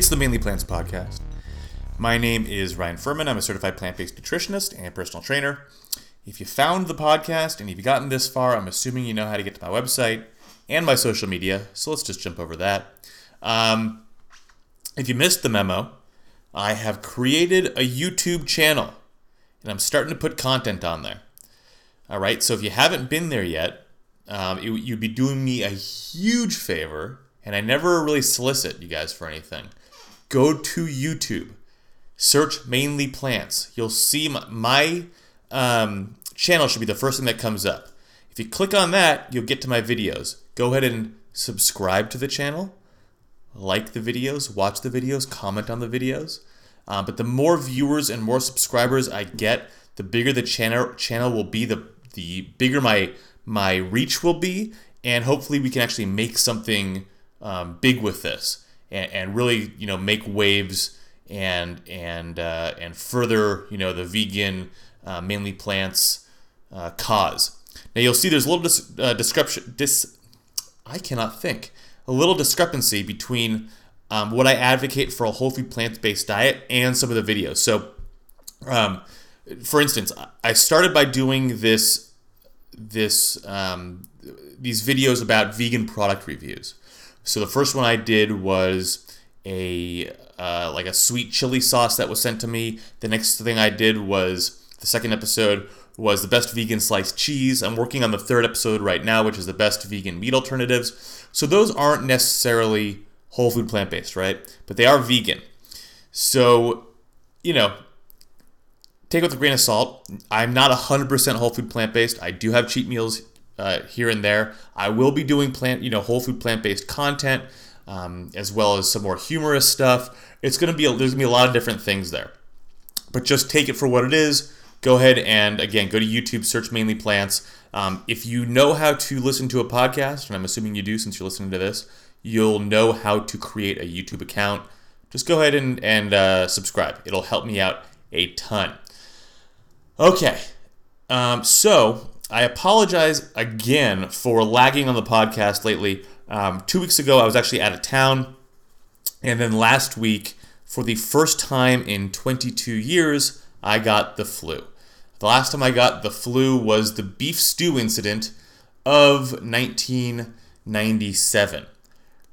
It's the Mainly Plants Podcast. My name is Ryan Furman. I'm a certified plant based nutritionist and personal trainer. If you found the podcast and you've gotten this far, I'm assuming you know how to get to my website and my social media. So let's just jump over that. Um, if you missed the memo, I have created a YouTube channel and I'm starting to put content on there. All right, so if you haven't been there yet, um, it, you'd be doing me a huge favor, and I never really solicit you guys for anything. Go to YouTube, search mainly plants. You'll see my, my um, channel should be the first thing that comes up. If you click on that, you'll get to my videos. Go ahead and subscribe to the channel, like the videos, watch the videos, comment on the videos. Uh, but the more viewers and more subscribers I get, the bigger the channel channel will be. The the bigger my my reach will be, and hopefully we can actually make something um, big with this and, and really you know make waves and and uh, and further you know the vegan uh, mainly plants uh, cause. Now you'll see there's a little dis- uh, description dis I cannot think a little discrepancy between um, what I advocate for a whole food plant based diet and some of the videos. So, um, for instance, I started by doing this this um, these videos about vegan product reviews. So the first one I did was a uh, like a sweet chili sauce that was sent to me. The next thing I did was the second episode was the best vegan sliced cheese. I'm working on the third episode right now, which is the best vegan meat alternatives. So those aren't necessarily whole food plant based, right? But they are vegan. So, you know, take it with a grain of salt. I'm not 100% whole food plant based. I do have cheat meals uh, here and there. I will be doing plant, you know, whole food plant based content, um, as well as some more humorous stuff. It's gonna be a, there's gonna be a lot of different things there, but just take it for what it is. Go ahead and again go to YouTube, search mainly plants. Um, if you know how to listen to a podcast, and I'm assuming you do since you're listening to this, you'll know how to create a YouTube account. Just go ahead and, and uh, subscribe. It'll help me out a ton. Okay, um, so I apologize again for lagging on the podcast lately. Um, two weeks ago, I was actually out of town. And then last week, for the first time in 22 years, I got the flu. The last time I got the flu was the beef stew incident of 1997.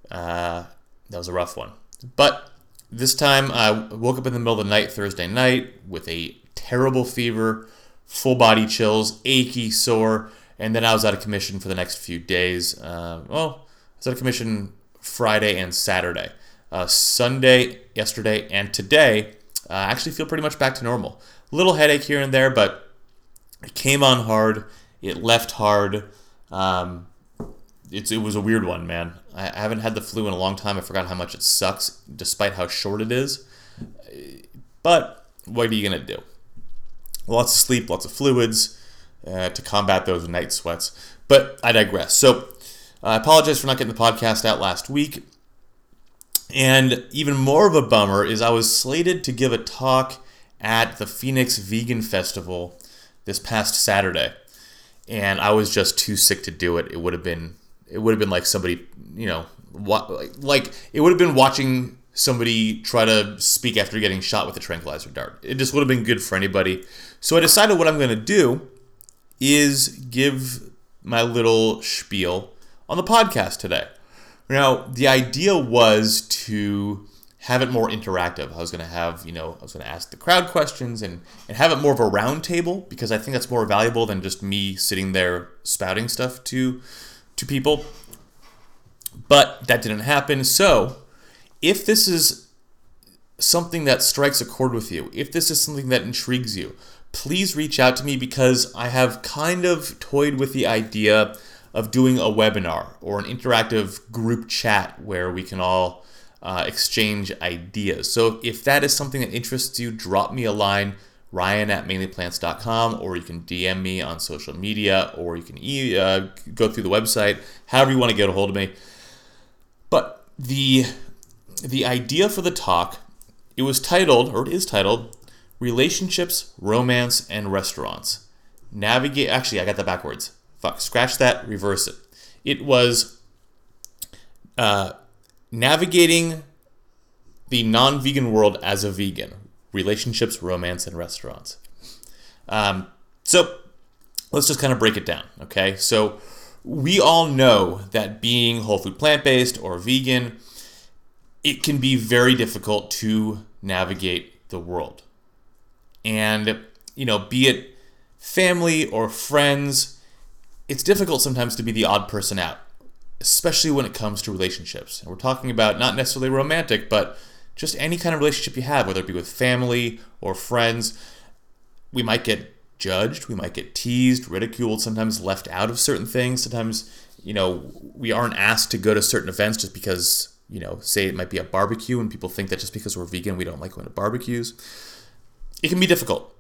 Uh, that was a rough one. But this time, I woke up in the middle of the night Thursday night with a terrible fever, full body chills, achy, sore, and then I was out of commission for the next few days. Uh, well, I was out of commission Friday and Saturday. Uh, Sunday, yesterday, and today, uh, I actually feel pretty much back to normal. Little headache here and there, but it came on hard. It left hard. Um, it's, it was a weird one, man. I, I haven't had the flu in a long time. I forgot how much it sucks, despite how short it is. But what are you going to do? Lots of sleep, lots of fluids uh, to combat those night sweats. But I digress. So I apologize for not getting the podcast out last week. And even more of a bummer is I was slated to give a talk at the Phoenix Vegan Festival this past Saturday. And I was just too sick to do it. It would have been it would have been like somebody, you know, like it would have been watching somebody try to speak after getting shot with a tranquilizer dart. It just would have been good for anybody. So I decided what I'm going to do is give my little spiel on the podcast today. Now, the idea was to have it more interactive. I was going to have, you know, I was going to ask the crowd questions and, and have it more of a roundtable because I think that's more valuable than just me sitting there spouting stuff to to people. But that didn't happen. So, if this is something that strikes a chord with you, if this is something that intrigues you, please reach out to me because I have kind of toyed with the idea of doing a webinar or an interactive group chat where we can all uh, exchange ideas. So if that is something that interests you, drop me a line, ryan at mainlyplants.com, or you can DM me on social media, or you can e- uh, go through the website, however you want to get a hold of me. But the the idea for the talk, it was titled, or it is titled, relationships, romance, and restaurants. Navigate. Actually, I got that backwards. Fuck. Scratch that. Reverse it. It was uh, navigating the non vegan world as a vegan relationships, romance, and restaurants. Um, so let's just kind of break it down, okay? So we all know that being whole food plant based or vegan, it can be very difficult to navigate the world. And, you know, be it family or friends, it's difficult sometimes to be the odd person out, especially when it comes to relationships. And we're talking about not necessarily romantic, but just any kind of relationship you have, whether it be with family or friends. We might get judged, we might get teased, ridiculed, sometimes left out of certain things. Sometimes, you know, we aren't asked to go to certain events just because, you know, say it might be a barbecue and people think that just because we're vegan, we don't like going to barbecues. It can be difficult.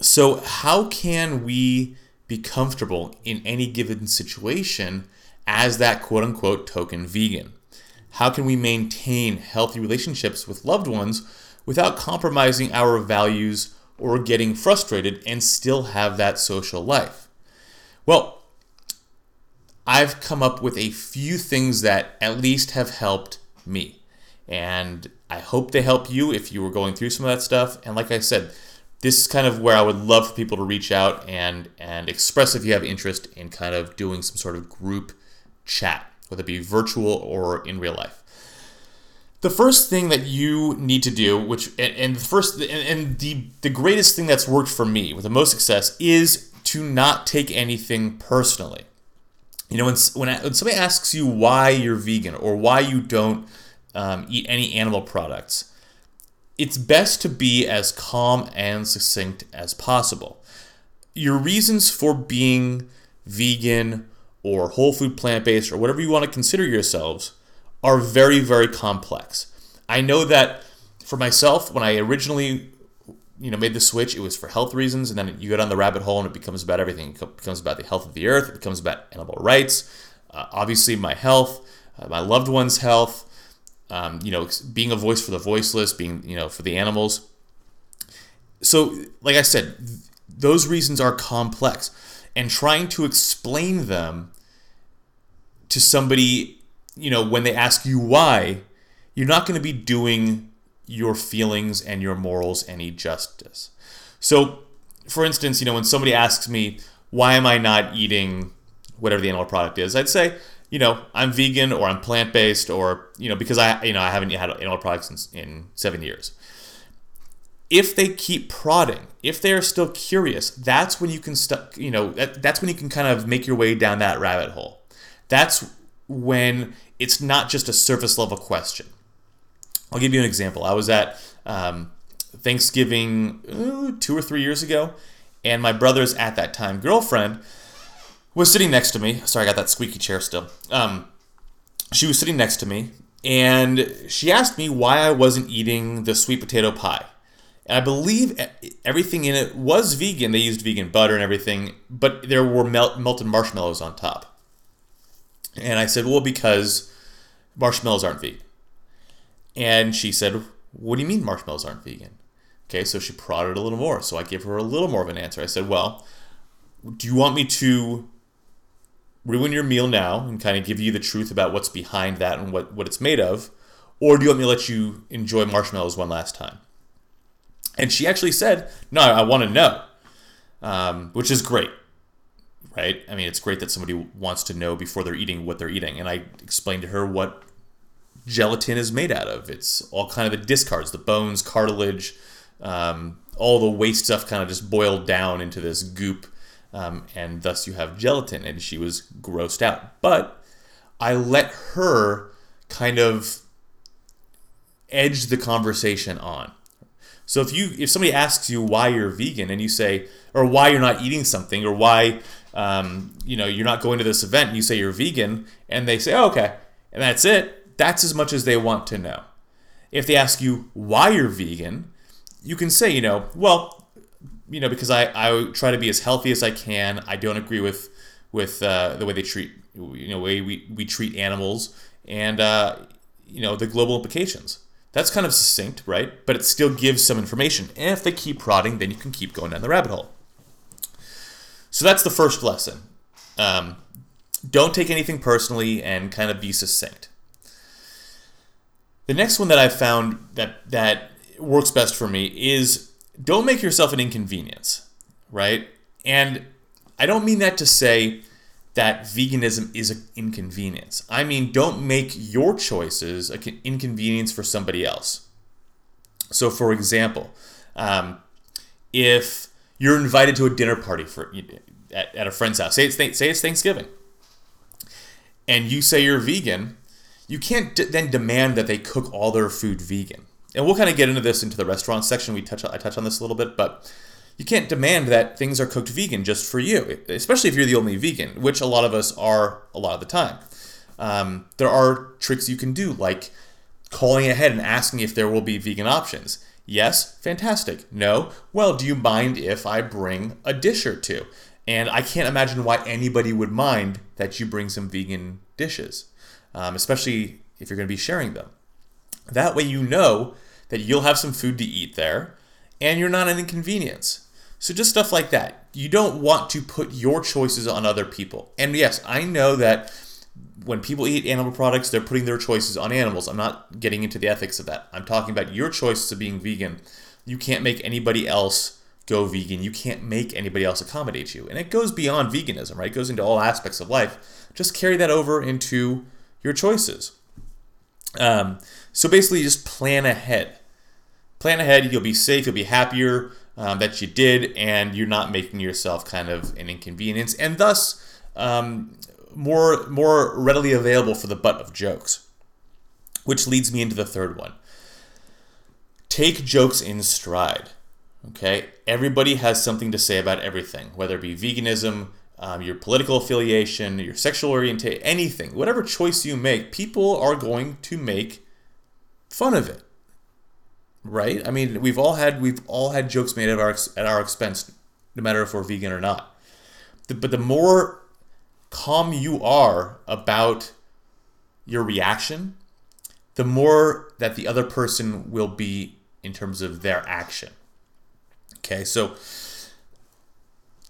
So, how can we be comfortable in any given situation as that quote unquote token vegan? How can we maintain healthy relationships with loved ones without compromising our values or getting frustrated and still have that social life? Well, I've come up with a few things that at least have helped me. And I hope they help you if you were going through some of that stuff. And like I said, this is kind of where I would love for people to reach out and and express if you have interest in kind of doing some sort of group chat, whether it be virtual or in real life. The first thing that you need to do, which and, and the first and, and the the greatest thing that's worked for me with the most success is to not take anything personally. You know, when when, when somebody asks you why you're vegan or why you don't um, eat any animal products, it's best to be as calm and succinct as possible. Your reasons for being vegan or whole food plant based or whatever you want to consider yourselves are very, very complex. I know that for myself, when I originally you know made the switch, it was for health reasons, and then you go down the rabbit hole and it becomes about everything. It becomes about the health of the earth. It becomes about animal rights. Uh, obviously, my health, uh, my loved ones' health. Um, you know, being a voice for the voiceless, being you know for the animals. So, like I said, th- those reasons are complex, and trying to explain them to somebody you know, when they ask you why, you're not going to be doing your feelings and your morals any justice. So, for instance, you know, when somebody asks me, why am I not eating whatever the animal product is, I'd say, you know, I'm vegan or I'm plant based or, you know, because I, you know, I haven't had animal products in, in seven years. If they keep prodding, if they're still curious, that's when you can, st- you know, that, that's when you can kind of make your way down that rabbit hole. That's when it's not just a surface level question. I'll give you an example. I was at um, Thanksgiving uh, two or three years ago, and my brother's at that time girlfriend was sitting next to me. Sorry, I got that squeaky chair still. Um, she was sitting next to me, and she asked me why I wasn't eating the sweet potato pie. And I believe everything in it was vegan. They used vegan butter and everything, but there were melt- melted marshmallows on top. And I said, well, because marshmallows aren't vegan. And she said, what do you mean marshmallows aren't vegan? Okay, so she prodded a little more. So I gave her a little more of an answer. I said, well, do you want me to ruin your meal now and kind of give you the truth about what's behind that and what, what it's made of? Or do you want me to let you enjoy marshmallows one last time? And she actually said, no, I want to know, um, which is great right? I mean, it's great that somebody wants to know before they're eating what they're eating. And I explained to her what gelatin is made out of. It's all kind of the discards, the bones, cartilage, um, all the waste stuff kind of just boiled down into this goop. Um, and thus you have gelatin. And she was grossed out. But I let her kind of edge the conversation on. So if you if somebody asks you why you're vegan and you say or why you're not eating something or why um, you know, you're not going to this event, and you say you're vegan, and they say, oh, okay, and that's it, that's as much as they want to know. If they ask you why you're vegan, you can say, you know, well, you know, because I, I try to be as healthy as I can. I don't agree with with uh, the way they treat, you know, way we, we treat animals and, uh, you know, the global implications. That's kind of succinct, right? But it still gives some information. And if they keep prodding, then you can keep going down the rabbit hole. So that's the first lesson. Um, don't take anything personally and kind of be succinct. The next one that I found that that works best for me is don't make yourself an inconvenience, right? And I don't mean that to say that veganism is an inconvenience. I mean, don't make your choices an inconvenience for somebody else. So, for example, um, if you're invited to a dinner party for at, at a friend's house, say it's say it's Thanksgiving, and you say you're vegan, you can't d- then demand that they cook all their food vegan. And we'll kind of get into this into the restaurant section. We touch I touch on this a little bit, but you can't demand that things are cooked vegan just for you, especially if you're the only vegan, which a lot of us are a lot of the time. Um, there are tricks you can do, like calling ahead and asking if there will be vegan options. Yes, fantastic. No, well, do you mind if I bring a dish or two? And I can't imagine why anybody would mind that you bring some vegan dishes, um, especially if you're going to be sharing them. That way, you know that you'll have some food to eat there and you're not an inconvenience. So just stuff like that. You don't want to put your choices on other people. And yes, I know that when people eat animal products, they're putting their choices on animals. I'm not getting into the ethics of that. I'm talking about your choices of being vegan. You can't make anybody else go vegan. You can't make anybody else accommodate you. And it goes beyond veganism, right? It goes into all aspects of life. Just carry that over into your choices. Um, so basically, just plan ahead. Plan ahead. You'll be safe. You'll be happier um, that you did, and you're not making yourself kind of an inconvenience, and thus um, more more readily available for the butt of jokes. Which leads me into the third one. Take jokes in stride. Okay, everybody has something to say about everything, whether it be veganism, um, your political affiliation, your sexual orientation, anything, whatever choice you make, people are going to make fun of it right? I mean, we've all had we've all had jokes made at our at our expense, no matter if we're vegan or not. but the more calm you are about your reaction, the more that the other person will be in terms of their action. Okay, so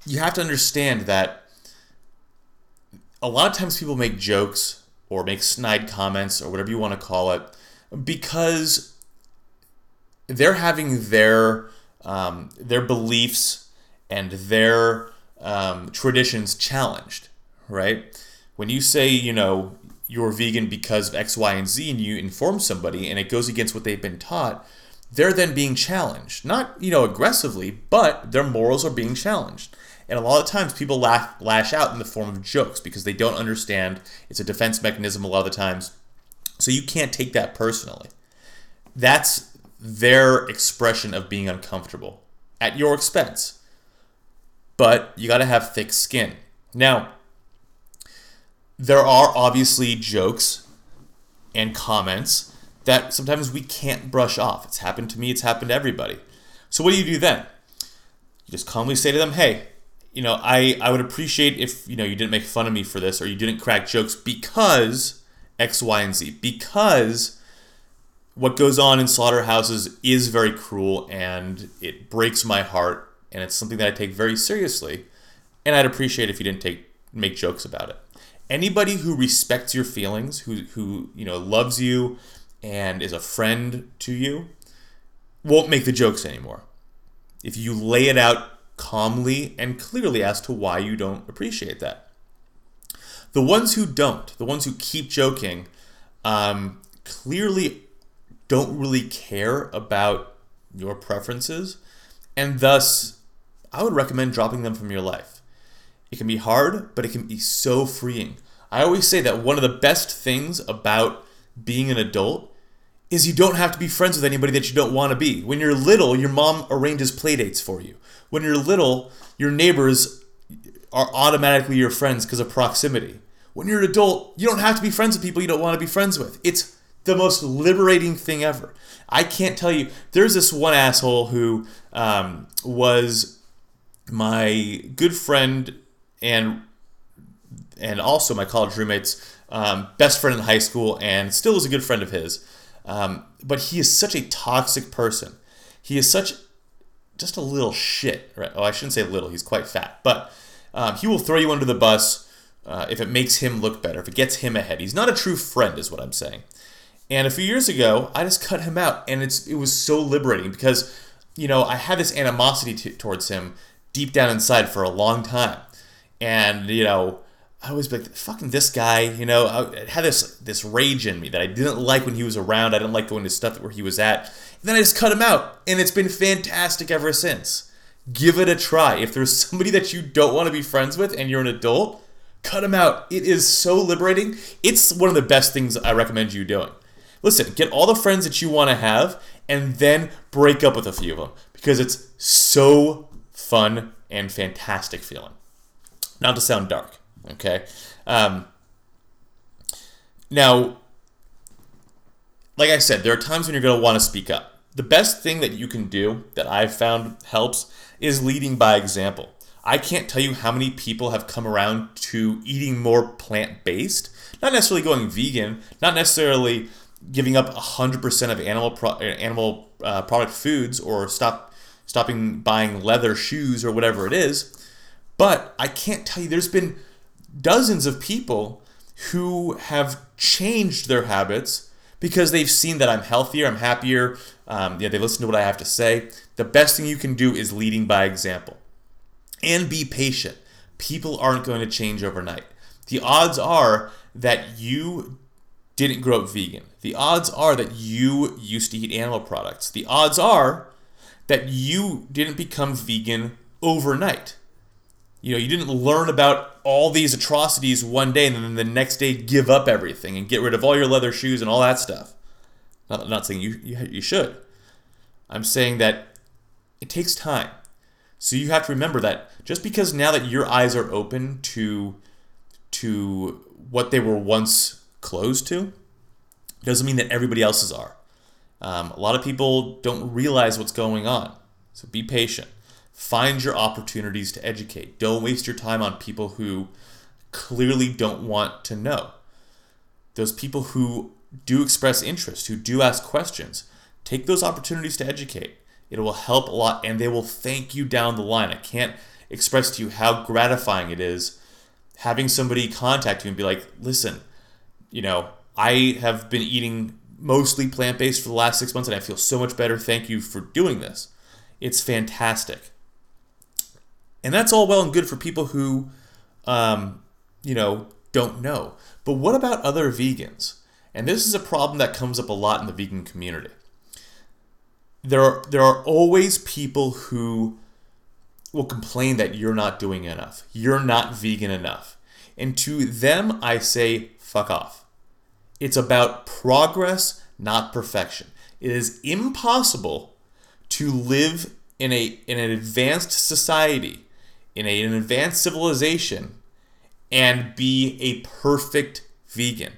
you have to understand that a lot of times people make jokes or make snide comments or whatever you want to call it because they're having their um, their beliefs and their um, traditions challenged, right? When you say, you know, you're vegan because of X, Y, and Z, and you inform somebody, and it goes against what they've been taught, they're then being challenged. Not, you know, aggressively, but their morals are being challenged. And a lot of times people laugh, lash out in the form of jokes because they don't understand. It's a defense mechanism a lot of the times. So you can't take that personally. That's their expression of being uncomfortable at your expense. But you got to have thick skin. Now, there are obviously jokes and comments that sometimes we can't brush off. It's happened to me, it's happened to everybody. So, what do you do then? You just calmly say to them, hey, you know, I, I would appreciate if, you know, you didn't make fun of me for this or you didn't crack jokes because X, Y, and Z. Because what goes on in slaughterhouses is very cruel and it breaks my heart and it's something that I take very seriously and I'd appreciate if you didn't take make jokes about it. Anybody who respects your feelings, who who you know loves you and is a friend to you won't make the jokes anymore. If you lay it out calmly and clearly as to why you don't appreciate that. The ones who don't, the ones who keep joking, um, clearly don't really care about your preferences, and thus I would recommend dropping them from your life. It can be hard, but it can be so freeing. I always say that one of the best things about being an adult is you don't have to be friends with anybody that you don't want to be. When you're little, your mom arranges playdates for you. When you're little, your neighbors are automatically your friends because of proximity. When you're an adult, you don't have to be friends with people you don't want to be friends with. It's the most liberating thing ever. I can't tell you. There's this one asshole who um, was my good friend and and also my college roommate's um, best friend in high school, and still is a good friend of his. Um, but he is such a toxic person. He is such just a little shit. Right? Oh, I shouldn't say little. He's quite fat, but um, he will throw you under the bus uh, if it makes him look better, if it gets him ahead. He's not a true friend, is what I'm saying. And a few years ago, I just cut him out, and it's it was so liberating because, you know, I had this animosity t- towards him deep down inside for a long time, and you know, I was like, fucking this guy, you know, I had this this rage in me that I didn't like when he was around. I didn't like going to stuff where he was at. And then I just cut him out, and it's been fantastic ever since. Give it a try. If there's somebody that you don't want to be friends with and you're an adult, cut them out. It is so liberating. It's one of the best things I recommend you doing. Listen, get all the friends that you want to have and then break up with a few of them because it's so fun and fantastic feeling. Not to sound dark, okay? Um, now, like I said, there are times when you're going to want to speak up. The best thing that you can do that I've found helps is leading by example. I can't tell you how many people have come around to eating more plant based, not necessarily going vegan, not necessarily giving up 100% of animal pro- animal uh, product foods or stop stopping buying leather shoes or whatever it is. But I can't tell you there's been dozens of people who have changed their habits because they've seen that I'm healthier, I'm happier, um, yeah, they listen to what I have to say. The best thing you can do is leading by example. And be patient. People aren't going to change overnight. The odds are that you didn't grow up vegan. The odds are that you used to eat animal products. The odds are that you didn't become vegan overnight. You know, you didn't learn about all these atrocities one day and then the next day give up everything and get rid of all your leather shoes and all that stuff. Not, not saying you, you, you should. I'm saying that it takes time. So you have to remember that just because now that your eyes are open to to what they were once closed to, doesn't mean that everybody else's are. Um, a lot of people don't realize what's going on. So be patient. Find your opportunities to educate. Don't waste your time on people who clearly don't want to know. Those people who do express interest, who do ask questions, take those opportunities to educate. It will help a lot and they will thank you down the line. I can't express to you how gratifying it is having somebody contact you and be like, listen, you know, I have been eating mostly plant based for the last six months and I feel so much better. Thank you for doing this. It's fantastic. And that's all well and good for people who, um, you know, don't know. But what about other vegans? And this is a problem that comes up a lot in the vegan community. There are, there are always people who will complain that you're not doing enough. You're not vegan enough. And to them, I say, fuck off. It's about progress, not perfection. It is impossible to live in a in an advanced society, in a, an advanced civilization, and be a perfect vegan.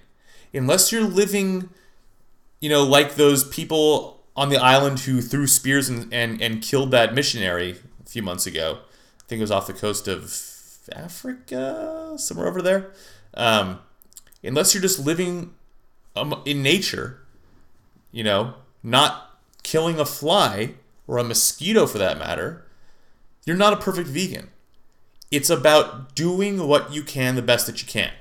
Unless you're living, you know, like those people on the island who threw spears and, and, and killed that missionary a few months ago. I think it was off the coast of Africa, somewhere over there. Um, unless you're just living um, in nature, you know, not killing a fly or a mosquito for that matter, you're not a perfect vegan. It's about doing what you can the best that you can.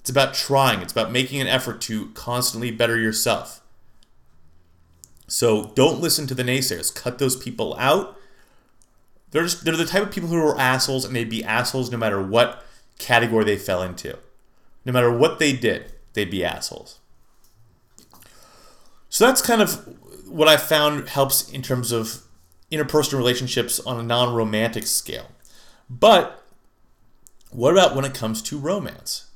It's about trying, it's about making an effort to constantly better yourself. So don't listen to the naysayers. Cut those people out. They're, just, they're the type of people who are assholes, and they'd be assholes no matter what category they fell into. No matter what they did, they'd be assholes. So that's kind of what I found helps in terms of interpersonal relationships on a non romantic scale. But what about when it comes to romance?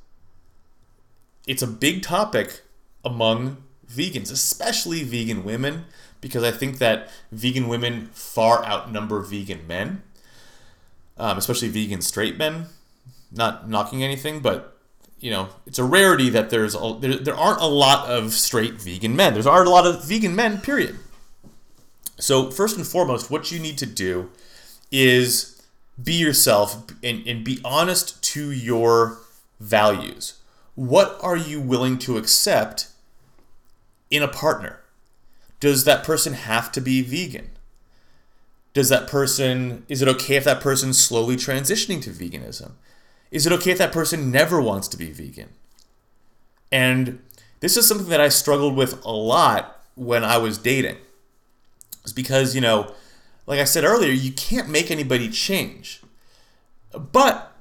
It's a big topic among vegans, especially vegan women, because I think that vegan women far outnumber vegan men, um, especially vegan straight men. Not knocking anything, but you know, it's a rarity that there's a, there, there aren't a lot of straight vegan men. There's aren't a lot of vegan men, period. So first and foremost, what you need to do is be yourself and, and be honest to your values. What are you willing to accept in a partner? Does that person have to be vegan? Does that person, is it okay if that person's slowly transitioning to veganism? Is it okay if that person never wants to be vegan? And this is something that I struggled with a lot when I was dating. It's because, you know, like I said earlier, you can't make anybody change. But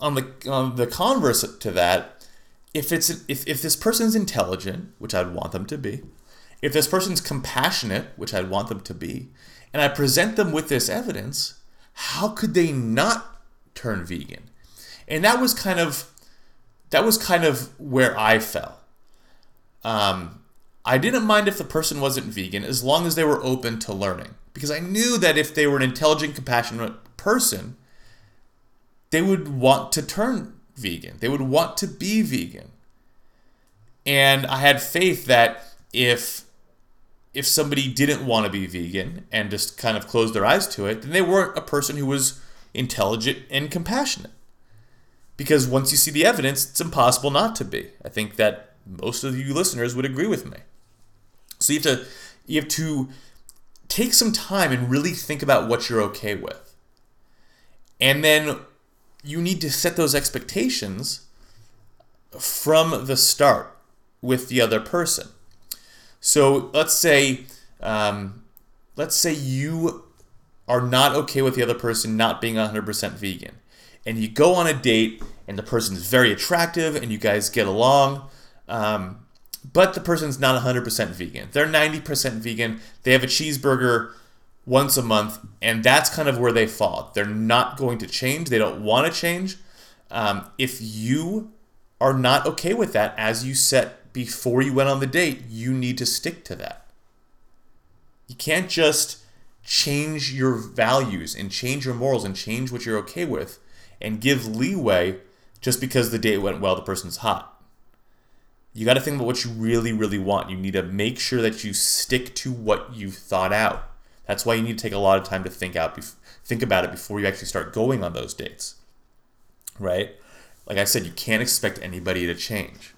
on the on the converse to that, if it's if, if this person's intelligent, which I'd want them to be, if this person's compassionate, which I'd want them to be, and I present them with this evidence, how could they not turn vegan? And that was kind of that was kind of where I fell. Um, I didn't mind if the person wasn't vegan as long as they were open to learning, because I knew that if they were an intelligent, compassionate person, they would want to turn vegan. They would want to be vegan. And I had faith that if if somebody didn't want to be vegan and just kind of closed their eyes to it, then they weren't a person who was intelligent and compassionate. Because once you see the evidence, it's impossible not to be. I think that most of you listeners would agree with me. So you have to you have to take some time and really think about what you're okay with. And then you need to set those expectations from the start with the other person. So let's say, um, let's say you are not okay with the other person not being 100% vegan, and you go on a date, and the person is very attractive, and you guys get along, um, but the person's not 100% vegan. They're 90% vegan. They have a cheeseburger once a month, and that's kind of where they fall. They're not going to change. They don't want to change. Um, if you are not okay with that as you set before you went on the date, you need to stick to that. You can't just change your values and change your morals and change what you're okay with and give leeway just because the date went well, the person's hot. You got to think about what you really, really want. You need to make sure that you stick to what you've thought out. That's why you need to take a lot of time to think out, think about it before you actually start going on those dates. Right? Like I said, you can't expect anybody to change.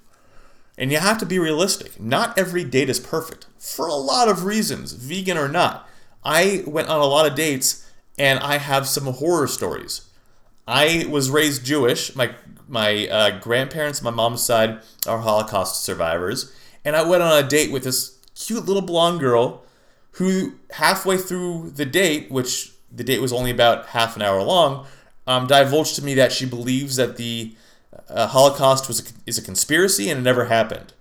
And you have to be realistic. Not every date is perfect for a lot of reasons, vegan or not. I went on a lot of dates and I have some horror stories. I was raised Jewish. My my uh, grandparents, my mom's side, are Holocaust survivors, and I went on a date with this cute little blonde girl who halfway through the date, which the date was only about half an hour long, um, divulged to me that she believes that the uh, Holocaust was a, is a conspiracy and it never happened.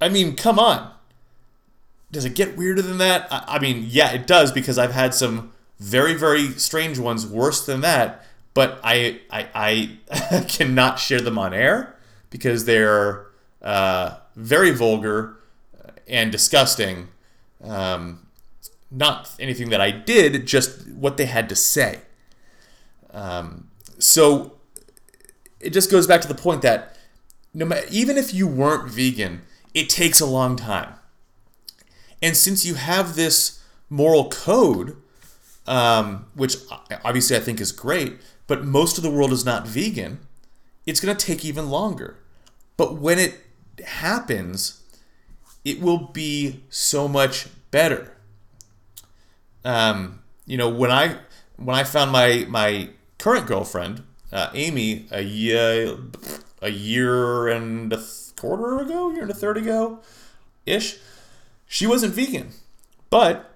I mean, come on. Does it get weirder than that? I, I mean, yeah, it does because I've had some very, very strange ones worse than that, but I, I, I cannot share them on air because they're uh, very vulgar and disgusting. Um, not anything that I did, just what they had to say. Um, so it just goes back to the point that no matter, even if you weren't vegan, it takes a long time. And since you have this moral code, um, which obviously I think is great, but most of the world is not vegan, it's going to take even longer. But when it happens, it will be so much better. Um, you know, when I when I found my my current girlfriend, uh, Amy a year a year and a quarter ago, year and a third ago, ish. She wasn't vegan, but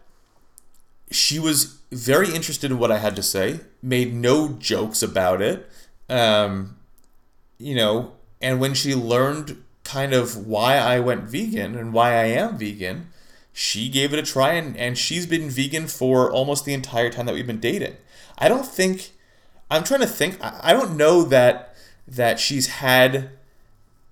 she was very interested in what I had to say. Made no jokes about it, um, you know. And when she learned kind of why I went vegan and why I am vegan, she gave it a try and, and she's been vegan for almost the entire time that we've been dating. I don't think I'm trying to think. I don't know that that she's had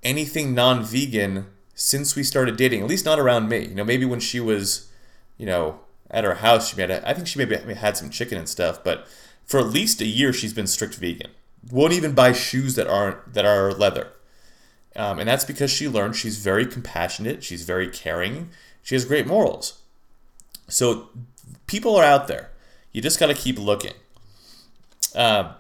anything non-vegan since we started dating. At least not around me. You know, maybe when she was, you know, at her house, she made. A, I think she maybe had some chicken and stuff. But for at least a year, she's been strict vegan. Won't even buy shoes that aren't that are leather. Um, and that's because she learned she's very compassionate. She's very caring. She has great morals. So people are out there. You just got to keep looking. Uh,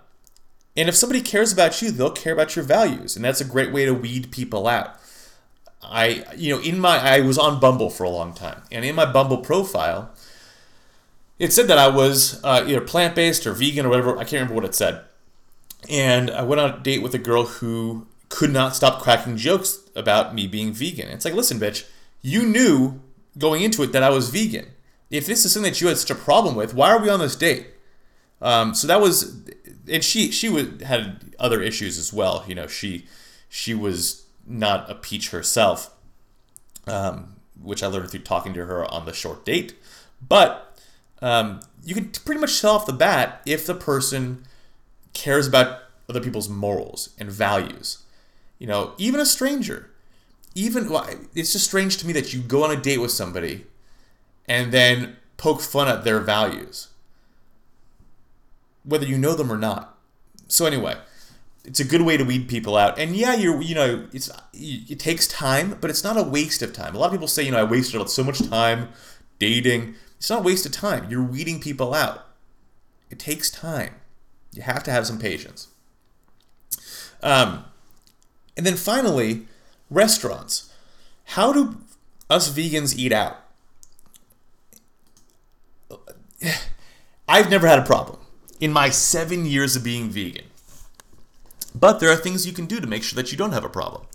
and if somebody cares about you, they'll care about your values, and that's a great way to weed people out. I, you know, in my, I was on Bumble for a long time, and in my Bumble profile, it said that I was uh, either plant based or vegan or whatever. I can't remember what it said. And I went on a date with a girl who could not stop cracking jokes about me being vegan. It's like, listen, bitch, you knew going into it that I was vegan. If this is something that you had such a problem with, why are we on this date? Um, so that was, and she she would, had other issues as well. You know, she she was not a peach herself, um, which I learned through talking to her on the short date. But um, you can pretty much tell off the bat if the person cares about other people's morals and values. You know, even a stranger. Even well, it's just strange to me that you go on a date with somebody and then poke fun at their values, whether you know them or not. So anyway, it's a good way to weed people out. And yeah, you're you know it's it takes time, but it's not a waste of time. A lot of people say you know I wasted so much time dating. It's not a waste of time. You're weeding people out. It takes time. You have to have some patience. Um, and then finally, restaurants. How do us vegans eat out? I've never had a problem in my seven years of being vegan. But there are things you can do to make sure that you don't have a problem.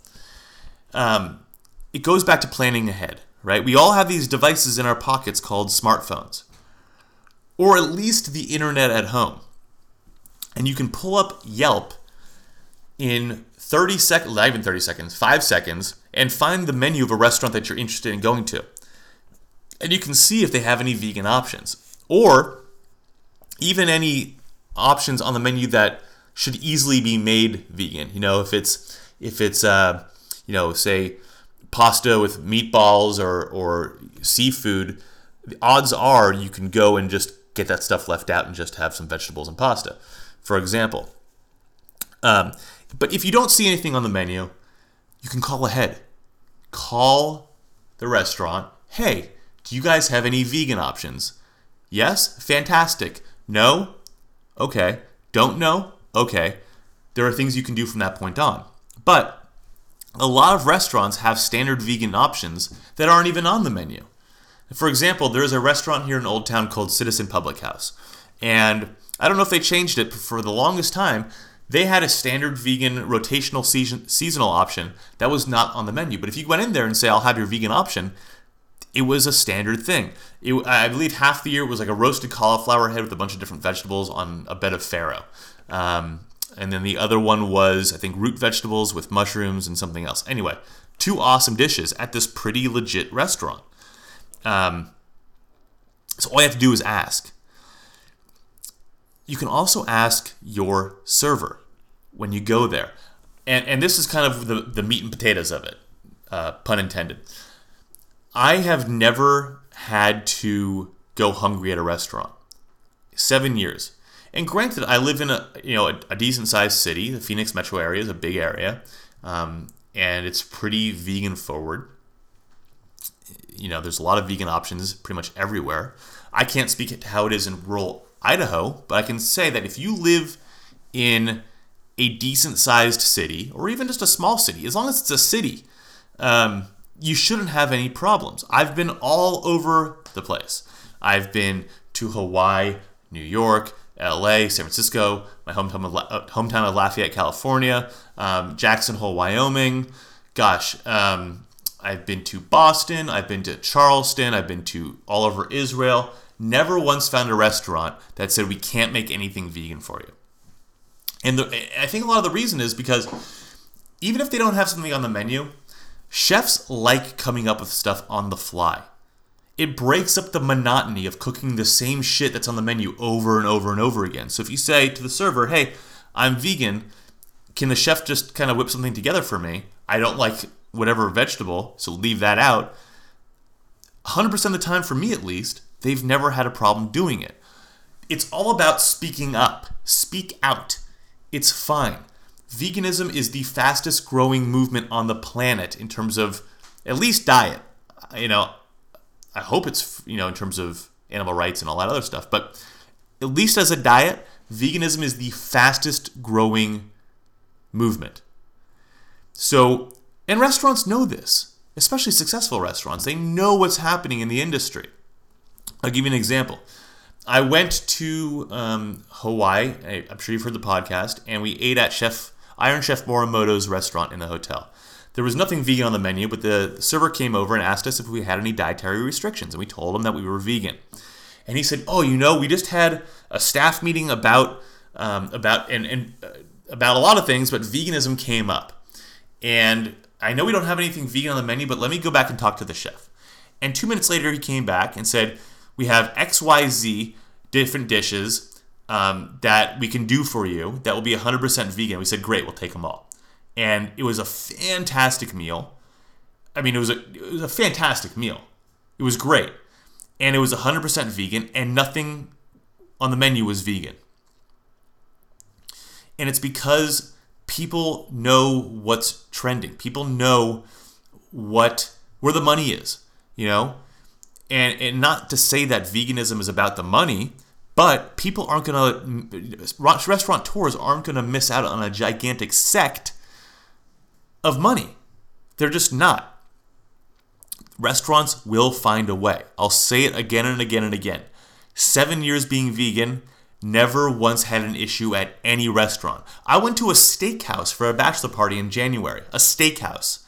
Um, it goes back to planning ahead, right? We all have these devices in our pockets called smartphones, or at least the internet at home. And you can pull up Yelp in 30 seconds, not even 30 seconds, five seconds, and find the menu of a restaurant that you're interested in going to. And you can see if they have any vegan options, or even any options on the menu that should easily be made vegan. You know, if it's if it's uh, you know, say pasta with meatballs or or seafood, the odds are you can go and just get that stuff left out and just have some vegetables and pasta, for example. Um, but if you don't see anything on the menu, you can call ahead. Call the restaurant. Hey, do you guys have any vegan options? Yes? Fantastic. No? Okay. Don't know? Okay. There are things you can do from that point on. But a lot of restaurants have standard vegan options that aren't even on the menu. For example, there's a restaurant here in Old Town called Citizen Public House. And I don't know if they changed it, but for the longest time, they had a standard vegan rotational season, seasonal option that was not on the menu. But if you went in there and say, I'll have your vegan option, it was a standard thing. It, I believe half the year it was like a roasted cauliflower head with a bunch of different vegetables on a bed of farro. Um, and then the other one was, I think, root vegetables with mushrooms and something else. Anyway, two awesome dishes at this pretty legit restaurant. Um, so all you have to do is ask. You can also ask your server when you go there. And, and this is kind of the, the meat and potatoes of it, uh, pun intended. I have never had to go hungry at a restaurant. Seven years. And granted, I live in a you know a, a decent sized city. The Phoenix metro area is a big area, um, and it's pretty vegan forward. You know, there's a lot of vegan options pretty much everywhere. I can't speak to how it is in rural Idaho, but I can say that if you live in a decent sized city, or even just a small city, as long as it's a city, um, you shouldn't have any problems. I've been all over the place. I've been to Hawaii, New York, LA, San Francisco, my hometown of, uh, hometown of Lafayette, California, um, Jackson Hole, Wyoming. Gosh, um, I've been to Boston, I've been to Charleston, I've been to all over Israel. Never once found a restaurant that said we can't make anything vegan for you. And the, I think a lot of the reason is because even if they don't have something on the menu, chefs like coming up with stuff on the fly it breaks up the monotony of cooking the same shit that's on the menu over and over and over again. So if you say to the server, hey, I'm vegan, can the chef just kind of whip something together for me? I don't like whatever vegetable, so leave that out. 100% of the time, for me at least, they've never had a problem doing it. It's all about speaking up. Speak out. It's fine. Veganism is the fastest growing movement on the planet in terms of at least diet. You know, I hope it's you know in terms of animal rights and all that other stuff. But at least as a diet, veganism is the fastest growing movement. So, and restaurants know this, especially successful restaurants. They know what's happening in the industry. I'll give you an example. I went to um, Hawaii. I'm sure you've heard the podcast, and we ate at Chef Iron Chef Morimoto's restaurant in the hotel. There was nothing vegan on the menu, but the server came over and asked us if we had any dietary restrictions, and we told him that we were vegan. And he said, "Oh, you know, we just had a staff meeting about um, about and, and uh, about a lot of things, but veganism came up. And I know we don't have anything vegan on the menu, but let me go back and talk to the chef." And two minutes later, he came back and said, "We have X, Y, Z different dishes um, that we can do for you that will be 100% vegan." We said, "Great, we'll take them all." And it was a fantastic meal. I mean, it was a it was a fantastic meal. It was great, and it was 100% vegan, and nothing on the menu was vegan. And it's because people know what's trending. People know what where the money is, you know? And and not to say that veganism is about the money, but people aren't to restaurant tours aren't to miss out on a gigantic sect of money. They're just not. Restaurants will find a way. I'll say it again and again and again. Seven years being vegan, never once had an issue at any restaurant. I went to a steakhouse for a bachelor party in January. A steakhouse.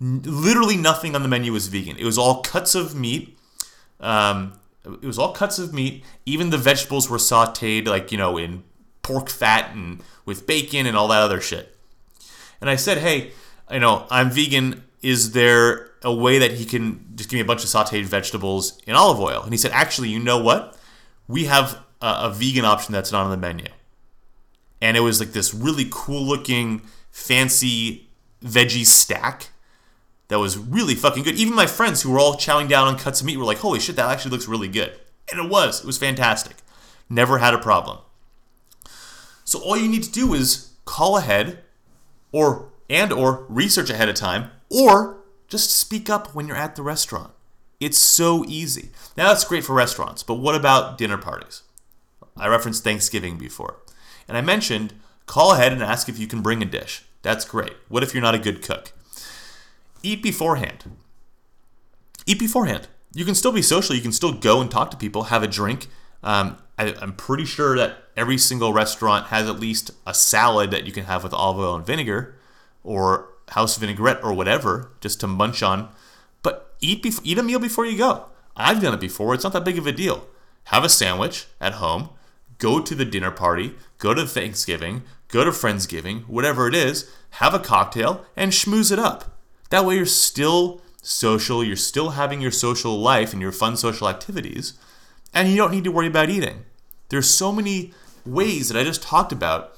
Literally nothing on the menu was vegan. It was all cuts of meat. Um, it was all cuts of meat. Even the vegetables were sauteed, like, you know, in pork fat and with bacon and all that other shit. And I said, hey, you know, I'm vegan. Is there a way that he can just give me a bunch of sauteed vegetables in olive oil? And he said, actually, you know what? We have a, a vegan option that's not on the menu. And it was like this really cool looking, fancy veggie stack that was really fucking good. Even my friends who were all chowing down on cuts of meat were like, holy shit, that actually looks really good. And it was. It was fantastic. Never had a problem. So all you need to do is call ahead, or and or research ahead of time or just speak up when you're at the restaurant. It's so easy. Now that's great for restaurants, but what about dinner parties? I referenced Thanksgiving before. And I mentioned call ahead and ask if you can bring a dish. That's great. What if you're not a good cook? Eat beforehand. Eat beforehand. You can still be social. You can still go and talk to people, have a drink. Um, I, I'm pretty sure that every single restaurant has at least a salad that you can have with olive oil and vinegar or house vinaigrette or whatever just to munch on. But eat eat a meal before you go. I've done it before. It's not that big of a deal. Have a sandwich at home. Go to the dinner party. Go to Thanksgiving. Go to Friendsgiving. Whatever it is. Have a cocktail and schmooze it up. That way you're still social. You're still having your social life and your fun social activities, and you don't need to worry about eating. There's so many ways that I just talked about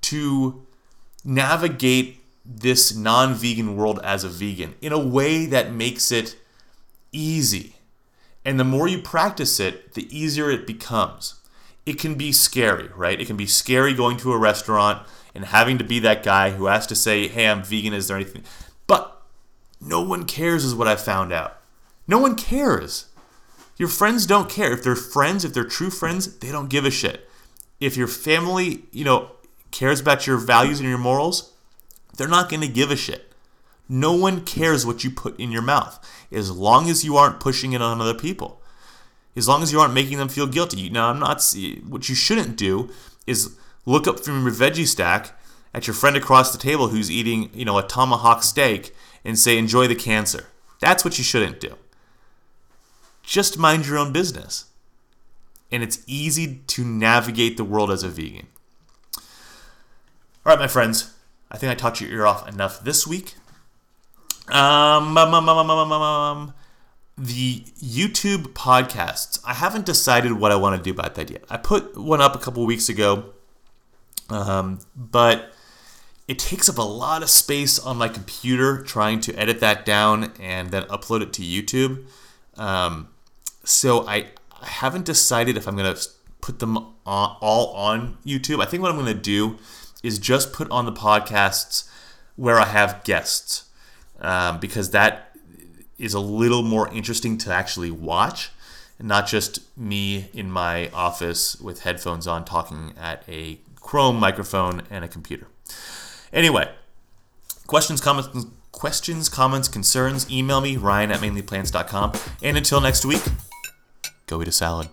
to navigate this non vegan world as a vegan in a way that makes it easy. And the more you practice it, the easier it becomes. It can be scary, right? It can be scary going to a restaurant and having to be that guy who has to say, hey, I'm vegan, is there anything? But no one cares, is what I found out. No one cares. Your friends don't care. If they're friends, if they're true friends, they don't give a shit. If your family, you know, cares about your values and your morals, they're not going to give a shit. No one cares what you put in your mouth as long as you aren't pushing it on other people. As long as you aren't making them feel guilty. Now, I'm not. What you shouldn't do is look up from your veggie stack at your friend across the table who's eating, you know, a tomahawk steak and say, "Enjoy the cancer." That's what you shouldn't do just mind your own business. And it's easy to navigate the world as a vegan. All right, my friends, I think I talked your ear off enough this week. Um, um, um, um, um, um, the YouTube podcasts. I haven't decided what I want to do about that yet. I put one up a couple weeks ago, um, but it takes up a lot of space on my computer trying to edit that down and then upload it to YouTube. Um, so I, I haven't decided if I'm going to put them on, all on YouTube. I think what I'm going to do is just put on the podcasts where I have guests um, because that is a little more interesting to actually watch and not just me in my office with headphones on talking at a Chrome microphone and a computer. Anyway, questions, comments, questions, comments, concerns, email me, ryan at mainlyplants.com. And until next week, go eat a salad.